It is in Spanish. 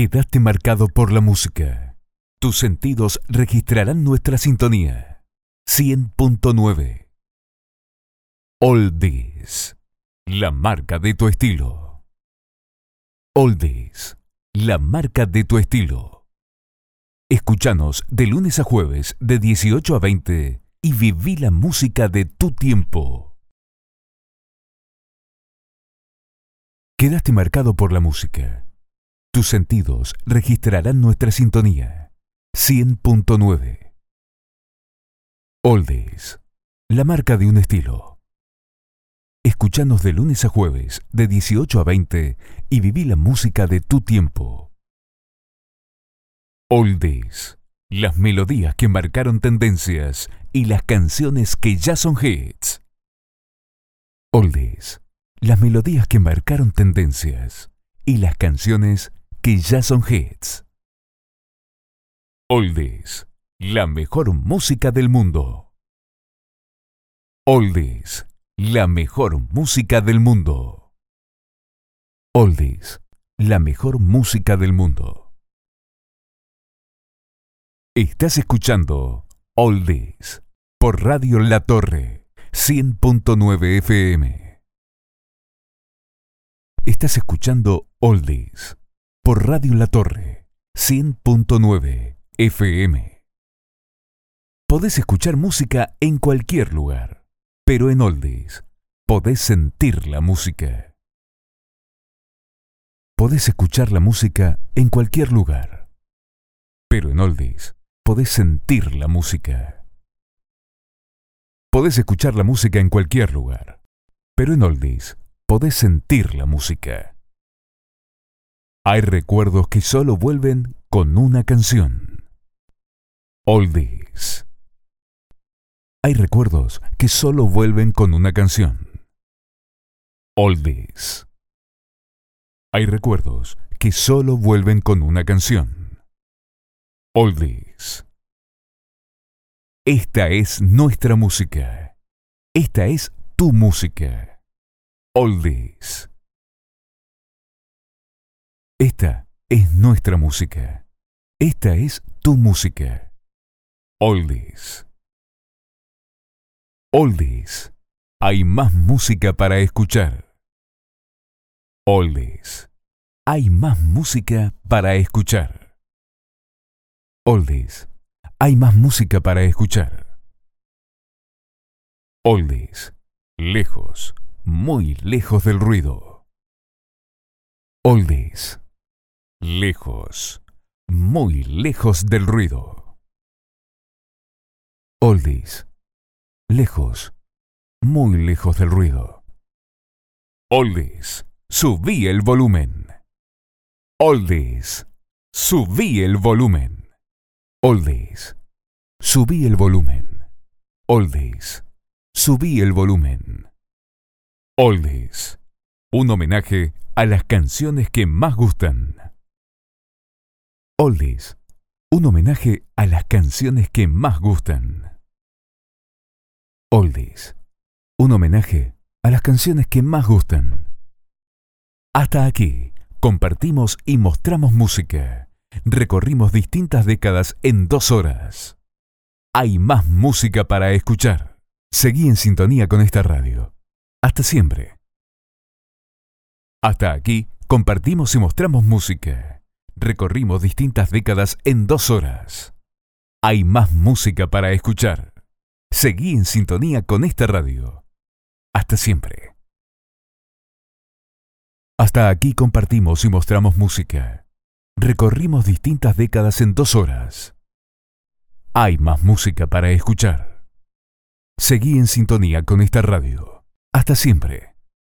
Quedaste marcado por la música. Tus sentidos registrarán nuestra sintonía. 100.9 Oldies, la marca de tu estilo. Oldies, la marca de tu estilo. Escúchanos de lunes a jueves de 18 a 20 y viví la música de tu tiempo. Quedaste marcado por la música. Tus sentidos registrarán nuestra sintonía. 100.9 Oldies, la marca de un estilo. Escúchanos de lunes a jueves de 18 a 20 y viví la música de tu tiempo. Oldies, las melodías que marcaron tendencias y las canciones que ya son hits. Oldies, las melodías que marcaron tendencias y las canciones que ya son hits. Oldies, la mejor música del mundo. Oldies, la mejor música del mundo. Oldies, la mejor música del mundo. Estás escuchando Oldies por Radio La Torre 100.9 FM. Estás escuchando Oldies por Radio La Torre 100.9 FM. Podés escuchar música en cualquier lugar, pero en Oldies podés sentir la música. Podés escuchar la música en cualquier lugar, pero en Oldies podés sentir la música. Podés escuchar la música en cualquier lugar, pero en Oldies podés sentir la música. Hay recuerdos que solo vuelven con una canción. Oldies. Hay recuerdos que solo vuelven con una canción. Oldies. Hay recuerdos que solo vuelven con una canción. Oldies. Esta es nuestra música. Esta es tu música. Oldies. Esta es nuestra música. Esta es tu música. Oldies. Oldies. Hay más música para escuchar. Oldies. Hay más música para escuchar. Oldies. Hay más música para escuchar. Oldies. Lejos, muy lejos del ruido. Oldies. Lejos, muy lejos del ruido. Oldies. Lejos, muy lejos del ruido. Oldies. Subí el volumen. Oldies. Subí el volumen. Oldies. Subí el volumen. Oldies. Subí el volumen. Oldies. Un homenaje a las canciones que más gustan. Oldies, un homenaje a las canciones que más gustan. Oldies, un homenaje a las canciones que más gustan. Hasta aquí, compartimos y mostramos música. Recorrimos distintas décadas en dos horas. Hay más música para escuchar. Seguí en sintonía con esta radio. Hasta siempre. Hasta aquí, compartimos y mostramos música. Recorrimos distintas décadas en dos horas. Hay más música para escuchar. Seguí en sintonía con esta radio. Hasta siempre. Hasta aquí compartimos y mostramos música. Recorrimos distintas décadas en dos horas. Hay más música para escuchar. Seguí en sintonía con esta radio. Hasta siempre.